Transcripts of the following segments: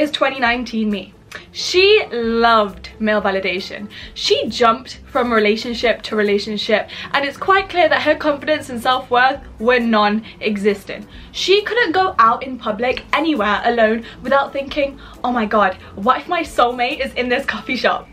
is 2019 me. She loved male validation. She jumped from relationship to relationship and it's quite clear that her confidence and self-worth were non-existent. She couldn't go out in public anywhere alone without thinking, oh my god, what if my soulmate is in this coffee shop?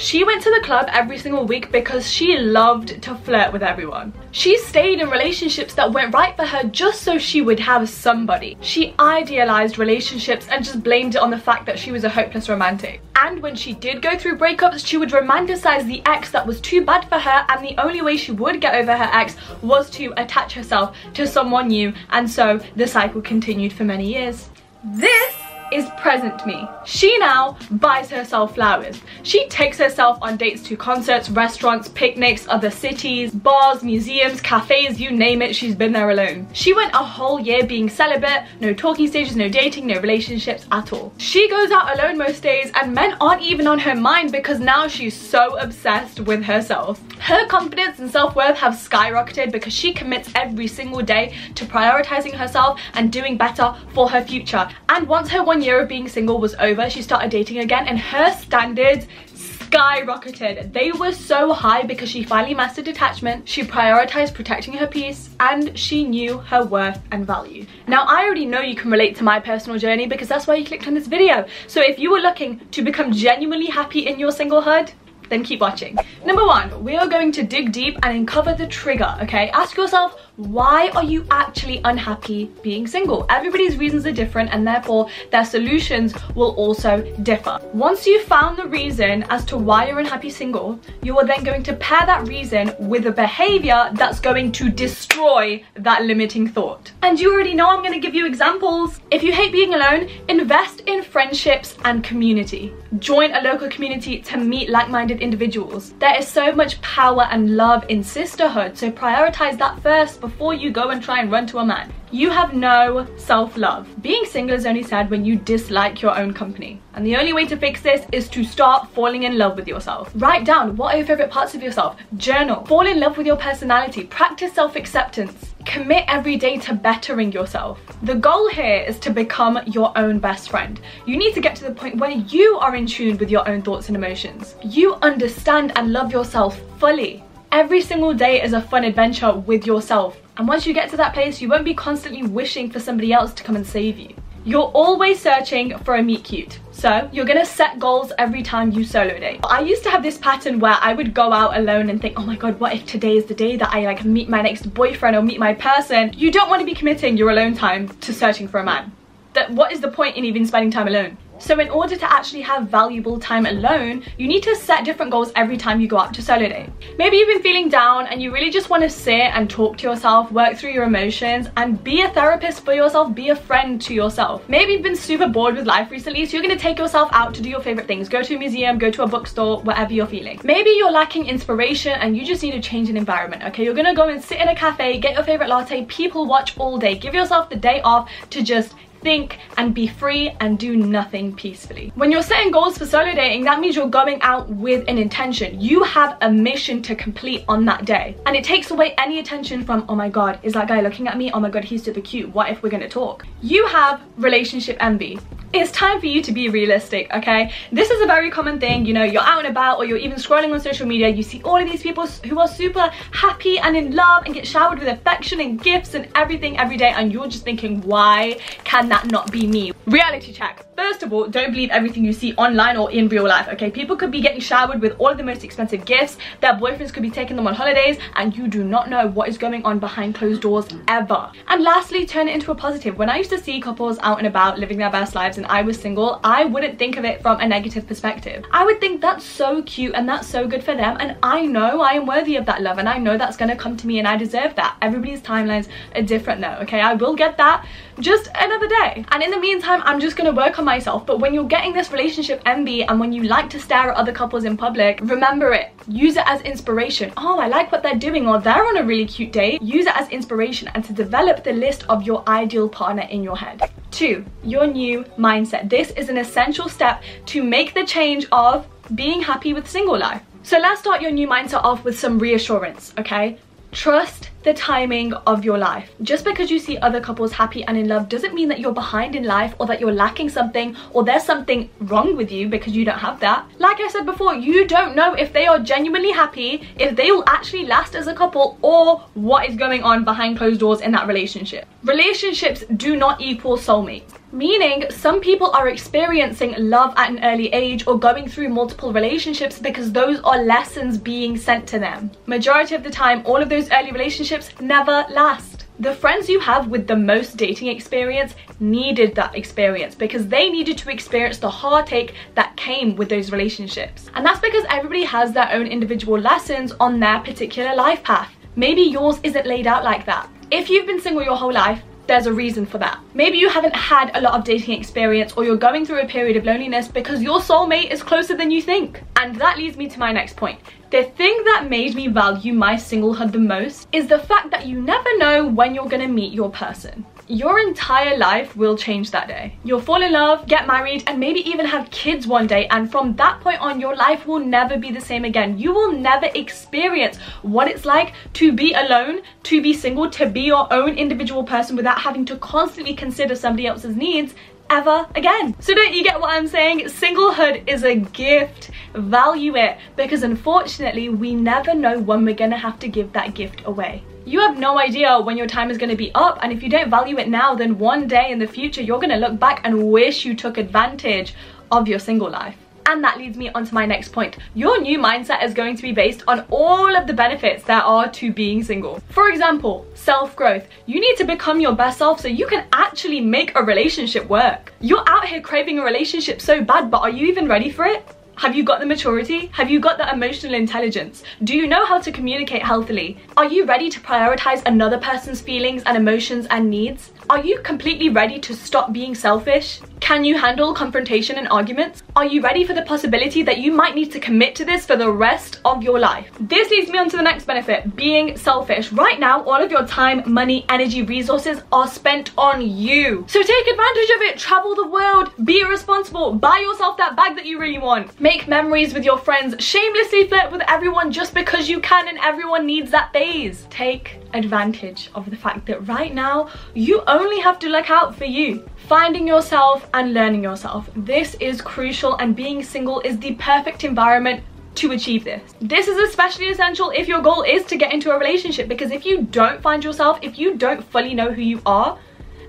She went to the club every single week because she loved to flirt with everyone. She stayed in relationships that went right for her just so she would have somebody. She idealized relationships and just blamed it on the fact that she was a hopeless romantic. And when she did go through breakups, she would romanticize the ex that was too bad for her and the only way she would get over her ex was to attach herself to someone new and so the cycle continued for many years. This is present me. She now buys herself flowers. She takes herself on dates to concerts, restaurants, picnics, other cities, bars, museums, cafes, you name it, she's been there alone. She went a whole year being celibate, no talking stages, no dating, no relationships at all. She goes out alone most days and men aren't even on her mind because now she's so obsessed with herself. Her confidence and self-worth have skyrocketed because she commits every single day to prioritizing herself and doing better for her future. And once her one year of being single was over, she started dating again and her standards skyrocketed. They were so high because she finally mastered detachment, she prioritized protecting her peace, and she knew her worth and value. Now, I already know you can relate to my personal journey because that's why you clicked on this video. So if you were looking to become genuinely happy in your singlehood, then keep watching. Number one, we are going to dig deep and uncover the trigger, okay? Ask yourself, why are you actually unhappy being single? Everybody's reasons are different and therefore their solutions will also differ. Once you've found the reason as to why you're unhappy single, you are then going to pair that reason with a behavior that's going to destroy that limiting thought. And you already know I'm going to give you examples. If you hate being alone, invest in friendships and community. Join a local community to meet like-minded individuals. There is so much power and love in sisterhood, so prioritize that first before you go and try and run to a man. You have no self-love. Being single is only sad when you dislike your own company. And the only way to fix this is to start falling in love with yourself. Write down what are your favorite parts of yourself. Journal. Fall in love with your personality. Practice self-acceptance. Commit every day to bettering yourself. The goal here is to become your own best friend. You need to get to the point where you are in tune with your own thoughts and emotions. You understand and love yourself fully. Every single day is a fun adventure with yourself. And once you get to that place, you won't be constantly wishing for somebody else to come and save you. You're always searching for a meet cute. So you're gonna set goals every time you solo date. I used to have this pattern where I would go out alone and think, oh my god, what if today is the day that I like meet my next boyfriend or meet my person? You don't want to be committing your alone time to searching for a man. That what is the point in even spending time alone? So in order to actually have valuable time alone, you need to set different goals every time you go out to solo date. Maybe you've been feeling down and you really just want to sit and talk to yourself, work through your emotions and be a therapist for yourself, be a friend to yourself. Maybe you've been super bored with life recently, so you're going to take yourself out to do your favorite things. Go to a museum, go to a bookstore, whatever you're feeling. Maybe you're lacking inspiration and you just need to change an environment, okay? You're going to go and sit in a cafe, get your favorite latte, people watch all day. Give yourself the day off to just think and be free and do nothing peacefully. When you're setting goals for solo dating, that means you're going out with an intention. You have a mission to complete on that day. And it takes away any attention from, oh my God, is that guy looking at me? Oh my God, he's super cute. What if we're gonna talk? You have relationship envy it's time for you to be realistic okay this is a very common thing you know you're out and about or you're even scrolling on social media you see all of these people who are super happy and in love and get showered with affection and gifts and everything every day and you're just thinking why can that not be me. Reality check first of all don't believe everything you see online or in real life okay people could be getting showered with all of the most expensive gifts their boyfriends could be taking them on holidays and you do not know what is going on behind closed doors ever and lastly turn it into a positive when i used to see couples out and about living their best lives and I was single, I wouldn't think of it from a negative perspective. I would think that's so cute and that's so good for them and I know I am worthy of that love and I know that's gonna come to me and I deserve that. Everybody's timelines are different though, okay? I will get that just another day. And in the meantime, I'm just gonna work on myself. But when you're getting this relationship envy and when you like to stare at other couples in public, remember it. Use it as inspiration. Oh, I like what they're doing or they're on a really cute date. Use it as inspiration and to develop the list of your ideal partner in your head. Two, your new mindset. This is an essential step to make the change of being happy with single life. So let's start your new mindset off with some reassurance, okay? Trust the timing of your life. Just because you see other couples happy and in love doesn't mean that you're behind in life or that you're lacking something or there's something wrong with you because you don't have that. Like I said before, you don't know if they are genuinely happy, if they will actually last as a couple or what is going on behind closed doors in that relationship. Relationships do not equal soulmates. Meaning, some people are experiencing love at an early age or going through multiple relationships because those are lessons being sent to them. Majority of the time, all of those early relationships never last. The friends you have with the most dating experience needed that experience because they needed to experience the heartache that came with those relationships. And that's because everybody has their own individual lessons on their particular life path. Maybe yours isn't laid out like that. If you've been single your whole life, there's a reason for that. Maybe you haven't had a lot of dating experience or you're going through a period of loneliness because your soulmate is closer than you think. And that leads me to my next point. The thing that made me value my singlehood the most is the fact that you never know when you're gonna meet your person your entire life will change that day. You'll fall in love, get married, and maybe even have kids one day. And from that point on, your life will never be the same again. You will never experience what it's like to be alone, to be single, to be your own individual person without having to constantly consider somebody else's needs ever again. So don't you get what I'm saying? Singlehood is a gift. Value it because unfortunately we never know when we're gonna have to give that gift away. You have no idea when your time is going to be up and if you don't value it now then one day in the future you're going to look back and wish you took advantage of your single life. And that leads me on to my next point. Your new mindset is going to be based on all of the benefits there are to being single. For example, self-growth. You need to become your best self so you can actually make a relationship work. You're out here craving a relationship so bad, but are you even ready for it? Have you got the maturity? Have you got the emotional intelligence? Do you know how to communicate healthily? Are you ready to prioritize another person's feelings and emotions and needs? Are you completely ready to stop being selfish? Can you handle confrontation and arguments? Are you ready for the possibility that you might need to commit to this for the rest of your life? This leads me on to the next benefit, being selfish. Right now, all of your time, money, energy, resources are spent on you. So take advantage of it, travel the world, be responsible, buy yourself that bag that you really want. Make memories with your friends, shamelessly flirt with everyone just because you can and everyone needs that phase. Take advantage of the fact that right now, you only have to look out for you finding yourself and learning yourself. This is crucial and being single is the perfect environment to achieve this. This is especially essential if your goal is to get into a relationship because if you don't find yourself, if you don't fully know who you are,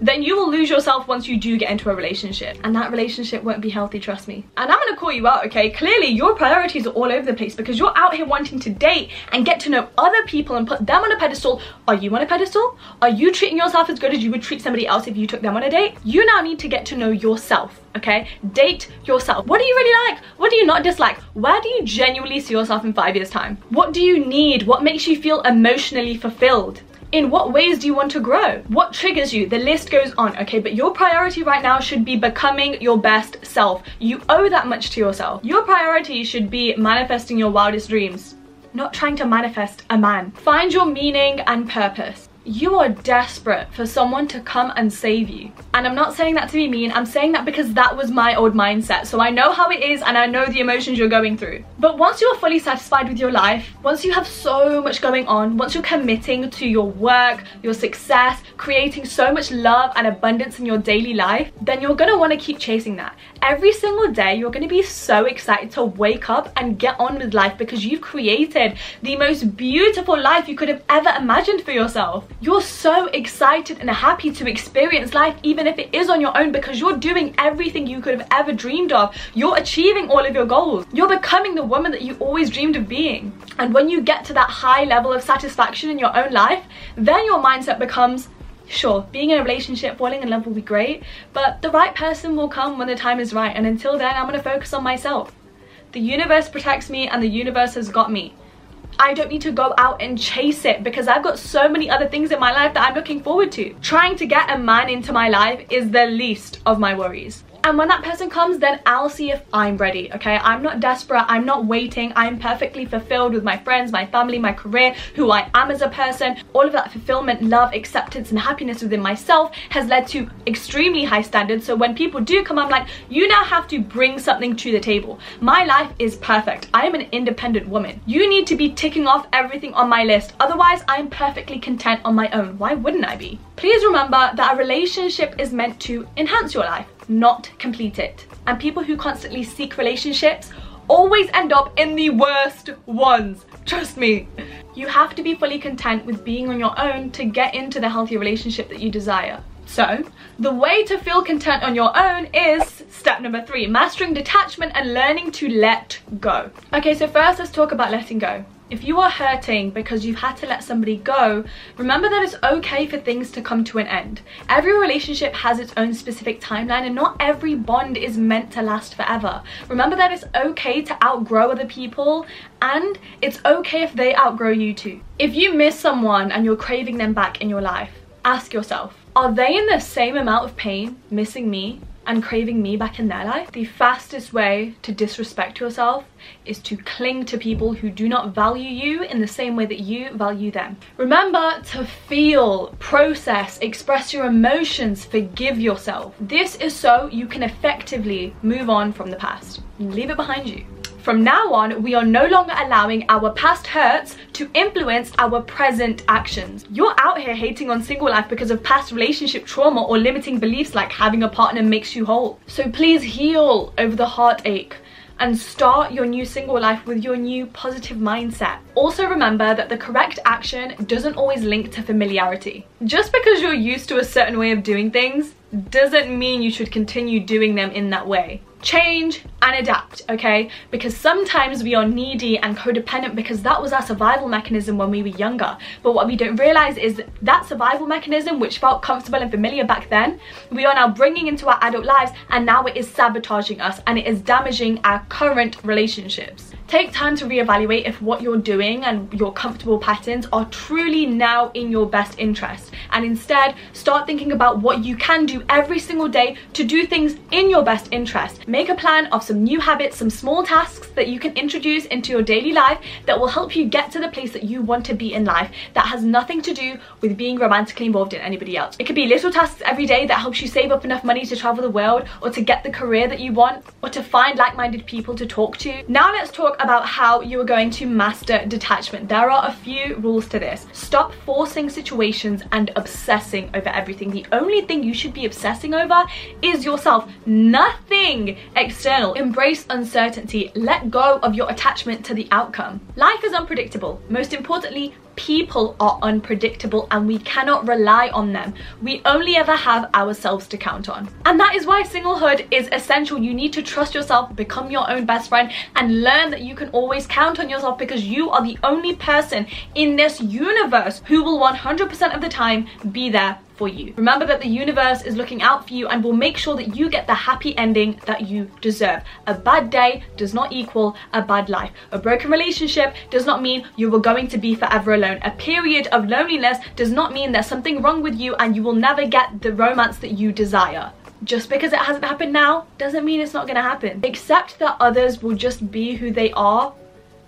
then you will lose yourself once you do get into a relationship. And that relationship won't be healthy, trust me. And I'm gonna call you out, okay? Clearly, your priorities are all over the place because you're out here wanting to date and get to know other people and put them on a pedestal. Are you on a pedestal? Are you treating yourself as good as you would treat somebody else if you took them on a date? You now need to get to know yourself okay date yourself what do you really like what do you not dislike where do you genuinely see yourself in five years time what do you need what makes you feel emotionally fulfilled in what ways do you want to grow? What triggers you? The list goes on, okay? But your priority right now should be becoming your best self. You owe that much to yourself. Your priority should be manifesting your wildest dreams, not trying to manifest a man. Find your meaning and purpose you are desperate for someone to come and save you. And I'm not saying that to be mean, I'm saying that because that was my old mindset. So I know how it is and I know the emotions you're going through. But once you're fully satisfied with your life, once you have so much going on, once you're committing to your work, your success, creating so much love and abundance in your daily life, then you're gonna wanna keep chasing that. Every single day, you're gonna be so excited to wake up and get on with life because you've created the most beautiful life you could have ever imagined for yourself. You're so excited and happy to experience life even if it is on your own because you're doing everything you could have ever dreamed of. You're achieving all of your goals. You're becoming the woman that you always dreamed of being. And when you get to that high level of satisfaction in your own life, then your mindset becomes sure being in a relationship falling in love will be great but the right person will come when the time is right and until then i'm to focus on myself the universe protects me and the universe has got me I don't need to go out and chase it because I've got so many other things in my life that I'm looking forward to. Trying to get a man into my life is the least of my worries. And when that person comes, then I'll see if I'm ready, okay? I'm not desperate, I'm not waiting, I'm perfectly fulfilled with my friends, my family, my career, who I am as a person. All of that fulfillment, love, acceptance, and happiness within myself has led to extremely high standards. So when people do come, I'm like, you now have to bring something to the table. My life is perfect. I am an independent woman. You need to be ticking off everything on my list. Otherwise, I'm perfectly content on my own. Why wouldn't I be? Please remember that a relationship is meant to enhance your life, not complete it. And people who constantly seek relationships always end up in the worst ones. Trust me. You have to be fully content with being on your own to get into the healthy relationship that you desire. So, the way to feel content on your own is step number three, mastering detachment and learning to let go. Okay, so first let's talk about letting go. If you are hurting because you've had to let somebody go, remember that it's okay for things to come to an end. Every relationship has its own specific timeline and not every bond is meant to last forever. Remember that it's okay to outgrow other people and it's okay if they outgrow you too. If you miss someone and you're craving them back in your life, ask yourself, are they in the same amount of pain missing me and craving me back in their life, the fastest way to disrespect yourself is to cling to people who do not value you in the same way that you value them. Remember to feel, process, express your emotions, forgive yourself. This is so you can effectively move on from the past. Leave it behind you. From now on, we are no longer allowing our past hurts to influence our present actions. You're out here hating on single life because of past relationship trauma or limiting beliefs like having a partner makes you whole. So please heal over the heartache and start your new single life with your new positive mindset. Also remember that the correct action doesn't always link to familiarity. Just because you're used to a certain way of doing things doesn't mean you should continue doing them in that way change and adapt okay? Because sometimes we are needy and codependent because that was our survival mechanism when we were younger. But what we don't realize is that survival mechanism which felt comfortable and familiar back then we are now bringing into our adult lives and now it is sabotaging us and it is damaging our current relationships Take time to reevaluate if what you're doing and your comfortable patterns are truly now in your best interest. And instead, start thinking about what you can do every single day to do things in your best interest. Make a plan of some new habits, some small tasks that you can introduce into your daily life that will help you get to the place that you want to be in life that has nothing to do with being romantically involved in anybody else. It could be little tasks every day that helps you save up enough money to travel the world or to get the career that you want or to find like-minded people to talk to. Now let's talk about how you are going to master detachment. There are a few rules to this. Stop forcing situations and obsessing over everything. The only thing you should be obsessing over is yourself, nothing external. Embrace uncertainty. Let go of your attachment to the outcome. Life is unpredictable. Most importantly, people are unpredictable and we cannot rely on them. We only ever have ourselves to count on. And that is why singlehood is essential. You need to trust yourself, become your own best friend, and learn that you can always count on yourself because you are the only person in this universe who will 100% of the time be there for you. Remember that the universe is looking out for you and will make sure that you get the happy ending that you deserve. A bad day does not equal a bad life. A broken relationship does not mean you are going to be forever alone. A period of loneliness does not mean there's something wrong with you and you will never get the romance that you desire just because it hasn't happened now doesn't mean it's not going to happen. Accept that others will just be who they are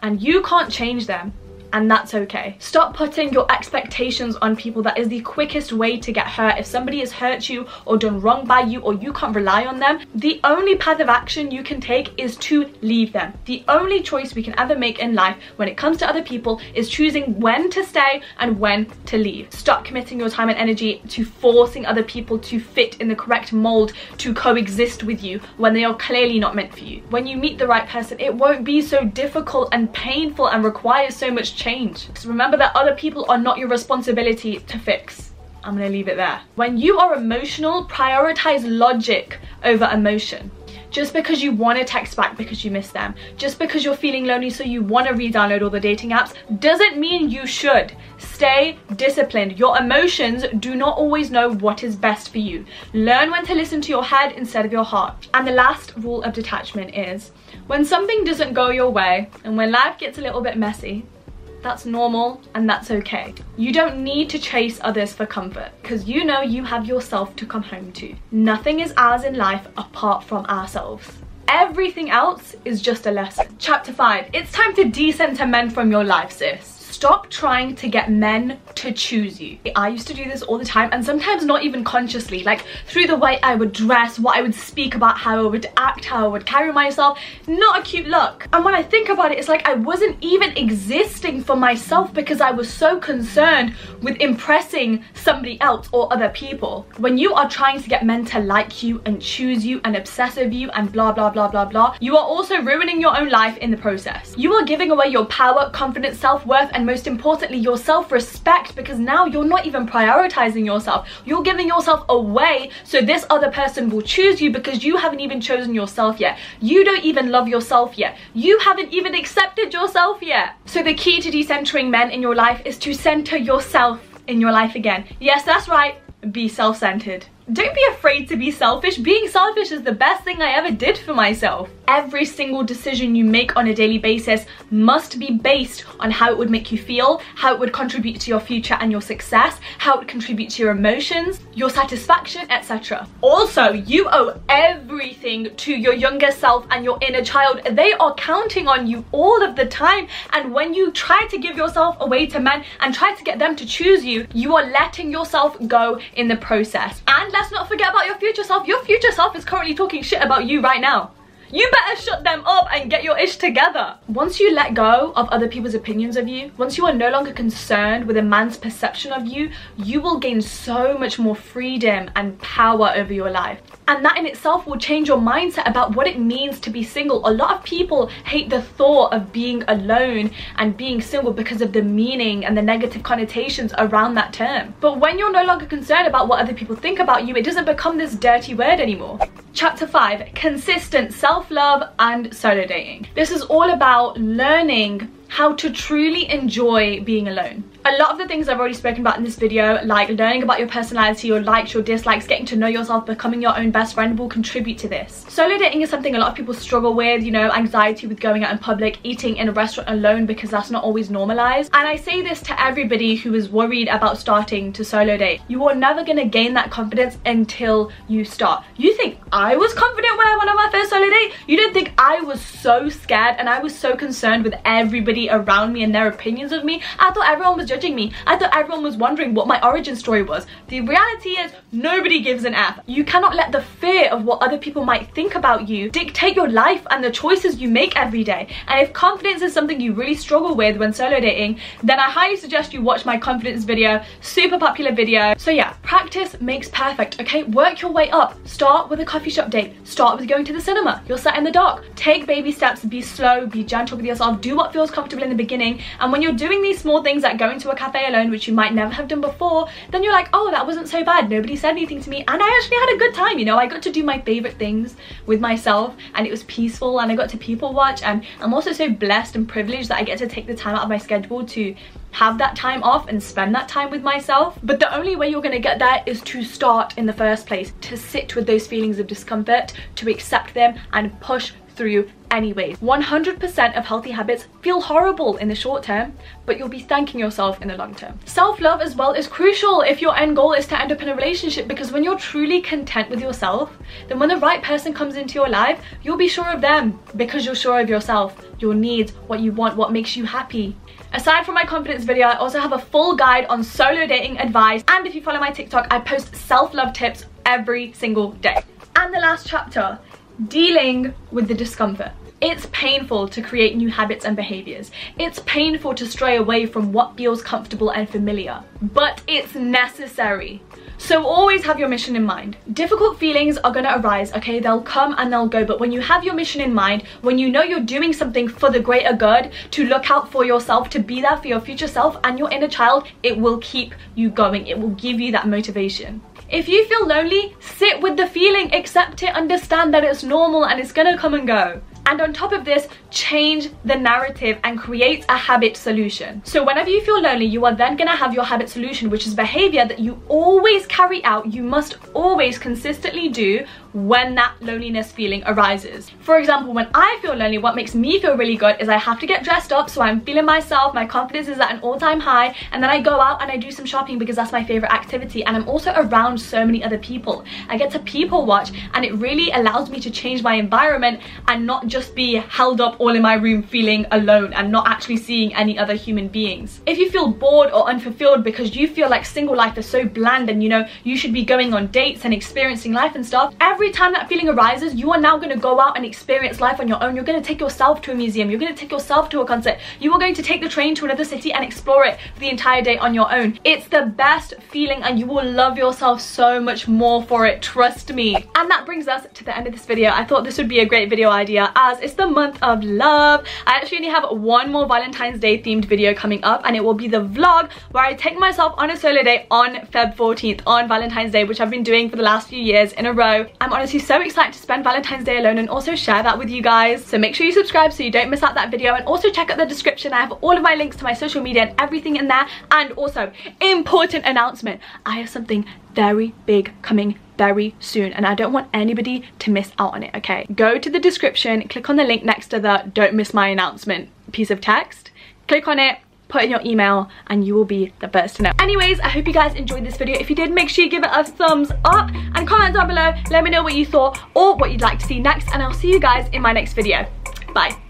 and you can't change them and that's okay. Stop putting your expectations on people. That is the quickest way to get hurt. If somebody has hurt you or done wrong by you or you can't rely on them, the only path of action you can take is to leave them. The only choice we can ever make in life when it comes to other people is choosing when to stay and when to leave. Stop committing your time and energy to forcing other people to fit in the correct mold to coexist with you when they are clearly not meant for you. When you meet the right person, it won't be so difficult and painful and requires so much change. Just remember that other people are not your responsibility to fix. I'm gonna leave it there. When you are emotional, prioritize logic over emotion. Just because you want to text back because you miss them, just because you're feeling lonely so you want to re-download all the dating apps, doesn't mean you should. Stay disciplined. Your emotions do not always know what is best for you. Learn when to listen to your head instead of your heart. And the last rule of detachment is, when something doesn't go your way and when life gets a little bit messy, that's normal and that's okay. You don't need to chase others for comfort because you know you have yourself to come home to. Nothing is ours in life apart from ourselves. Everything else is just a lesson. Chapter 5. It's time to decenter men from your life, sis. Stop trying to get men to choose you. I used to do this all the time and sometimes not even consciously, like through the way I would dress, what I would speak about, how I would act, how I would carry myself. Not a cute look. And when I think about it, it's like I wasn't even existing for myself because I was so concerned with impressing somebody else or other people. When you are trying to get men to like you and choose you and obsess over you and blah, blah, blah, blah, blah, you are also ruining your own life in the process. You are giving away your power, confidence, self-worth, and most importantly, your self-respect because now you're not even prioritizing yourself. You're giving yourself away so this other person will choose you because you haven't even chosen yourself yet. You don't even love yourself yet. You haven't even accepted yourself yet. So the key to decentering men in your life is to center yourself in your life again. Yes, that's right. Be self-centered. Don't be afraid to be selfish. Being selfish is the best thing I ever did for myself. Every single decision you make on a daily basis must be based on how it would make you feel, how it would contribute to your future and your success, how it would contribute to your emotions, your satisfaction, etc. Also, you owe everything to your younger self and your inner child. They are counting on you all of the time. And when you try to give yourself away to men and try to get them to choose you, you are letting yourself go in the process. And let's not forget about your future self. Your future self is currently talking shit about you right now you better shut them up and get your ish together. Once you let go of other people's opinions of you, once you are no longer concerned with a man's perception of you, you will gain so much more freedom and power over your life. And that in itself will change your mindset about what it means to be single. A lot of people hate the thought of being alone and being single because of the meaning and the negative connotations around that term. But when you're no longer concerned about what other people think about you, it doesn't become this dirty word anymore. Chapter 5 Consistent Self Love and Solo Dating. This is all about learning how to truly enjoy being alone a lot of the things I've already spoken about in this video, like learning about your personality, your likes, your dislikes, getting to know yourself, becoming your own best friend will contribute to this. Solo dating is something a lot of people struggle with, you know, anxiety with going out in public, eating in a restaurant alone because that's not always normalized. And I say this to everybody who is worried about starting to solo date. You are never gonna gain that confidence until you start. You think I was confident when I went on my first solo date? You don't think I was so scared and I was so concerned with everybody around me and their opinions of me? I thought everyone was judging me. I thought everyone was wondering what my origin story was. The reality is nobody gives an F. You cannot let the fear of what other people might think about you dictate your life and the choices you make every day. And if confidence is something you really struggle with when solo dating, then I highly suggest you watch my confidence video, super popular video. So yeah, practice makes perfect, okay? Work your way up. Start with a coffee shop date. Start with going to the cinema. You're sat in the dark. Take baby steps, be slow, be gentle with yourself, do what feels comfortable in the beginning. And when you're doing these small things like going to a cafe alone, which you might never have done before, then you're like, oh, that wasn't so bad. Nobody said anything to me. And I actually had a good time, you know, I got to do my favorite things with myself and it was peaceful and I got to people watch. And I'm also so blessed and privileged that I get to take the time out of my schedule to have that time off and spend that time with myself. But the only way you're gonna get there is to start in the first place, to sit with those feelings of discomfort, to accept them and push through anyways. 100% of healthy habits feel horrible in the short term, but you'll be thanking yourself in the long term. Self-love as well is crucial if your end goal is to end up in a relationship because when you're truly content with yourself, then when the right person comes into your life, you'll be sure of them because you're sure of yourself, your needs, what you want, what makes you happy. Aside from my confidence video, I also have a full guide on solo dating advice. And if you follow my TikTok, I post self-love tips every single day. And the last chapter, dealing with the discomfort. It's painful to create new habits and behaviors. It's painful to stray away from what feels comfortable and familiar, but it's necessary. So always have your mission in mind. Difficult feelings are gonna arise, okay? They'll come and they'll go, but when you have your mission in mind, when you know you're doing something for the greater good, to look out for yourself, to be there for your future self and your inner child, it will keep you going. It will give you that motivation. If you feel lonely, sit with the feeling, accept it, understand that it's normal and it's gonna come and go. And on top of this, change the narrative and create a habit solution. So whenever you feel lonely, you are then gonna have your habit solution, which is behavior that you always carry out, you must always consistently do when that loneliness feeling arises. For example, when I feel lonely, what makes me feel really good is I have to get dressed up so I'm feeling myself, my confidence is at an all-time high, and then I go out and I do some shopping because that's my favorite activity and I'm also around so many other people. I get to people watch and it really allows me to change my environment and not just be held up all in my room feeling alone and not actually seeing any other human beings. If you feel bored or unfulfilled because you feel like single life is so bland and you know you should be going on dates and experiencing life and stuff, every every time that feeling arises, you are now going to go out and experience life on your own. You're going to take yourself to a museum. You're going to take yourself to a concert. You are going to take the train to another city and explore it for the entire day on your own. It's the best feeling and you will love yourself so much more for it. Trust me. And that brings us to the end of this video. I thought this would be a great video idea as it's the month of love. I actually only have one more Valentine's Day themed video coming up and it will be the vlog where I take myself on a solo day on Feb 14th on Valentine's Day, which I've been doing for the last few years in a row. I'm Honestly so excited to spend Valentine's Day alone and also share that with you guys. So make sure you subscribe so you don't miss out that video and also check out the description. I have all of my links to my social media and everything in there. And also, important announcement, I have something very big coming very soon and I don't want anybody to miss out on it, okay? Go to the description, click on the link next to the don't miss my announcement piece of text, click on it, put in your email and you will be the first to know. Anyways, I hope you guys enjoyed this video. If you did, make sure you give it a thumbs up and comment down below. Let me know what you thought or what you'd like to see next and I'll see you guys in my next video. Bye.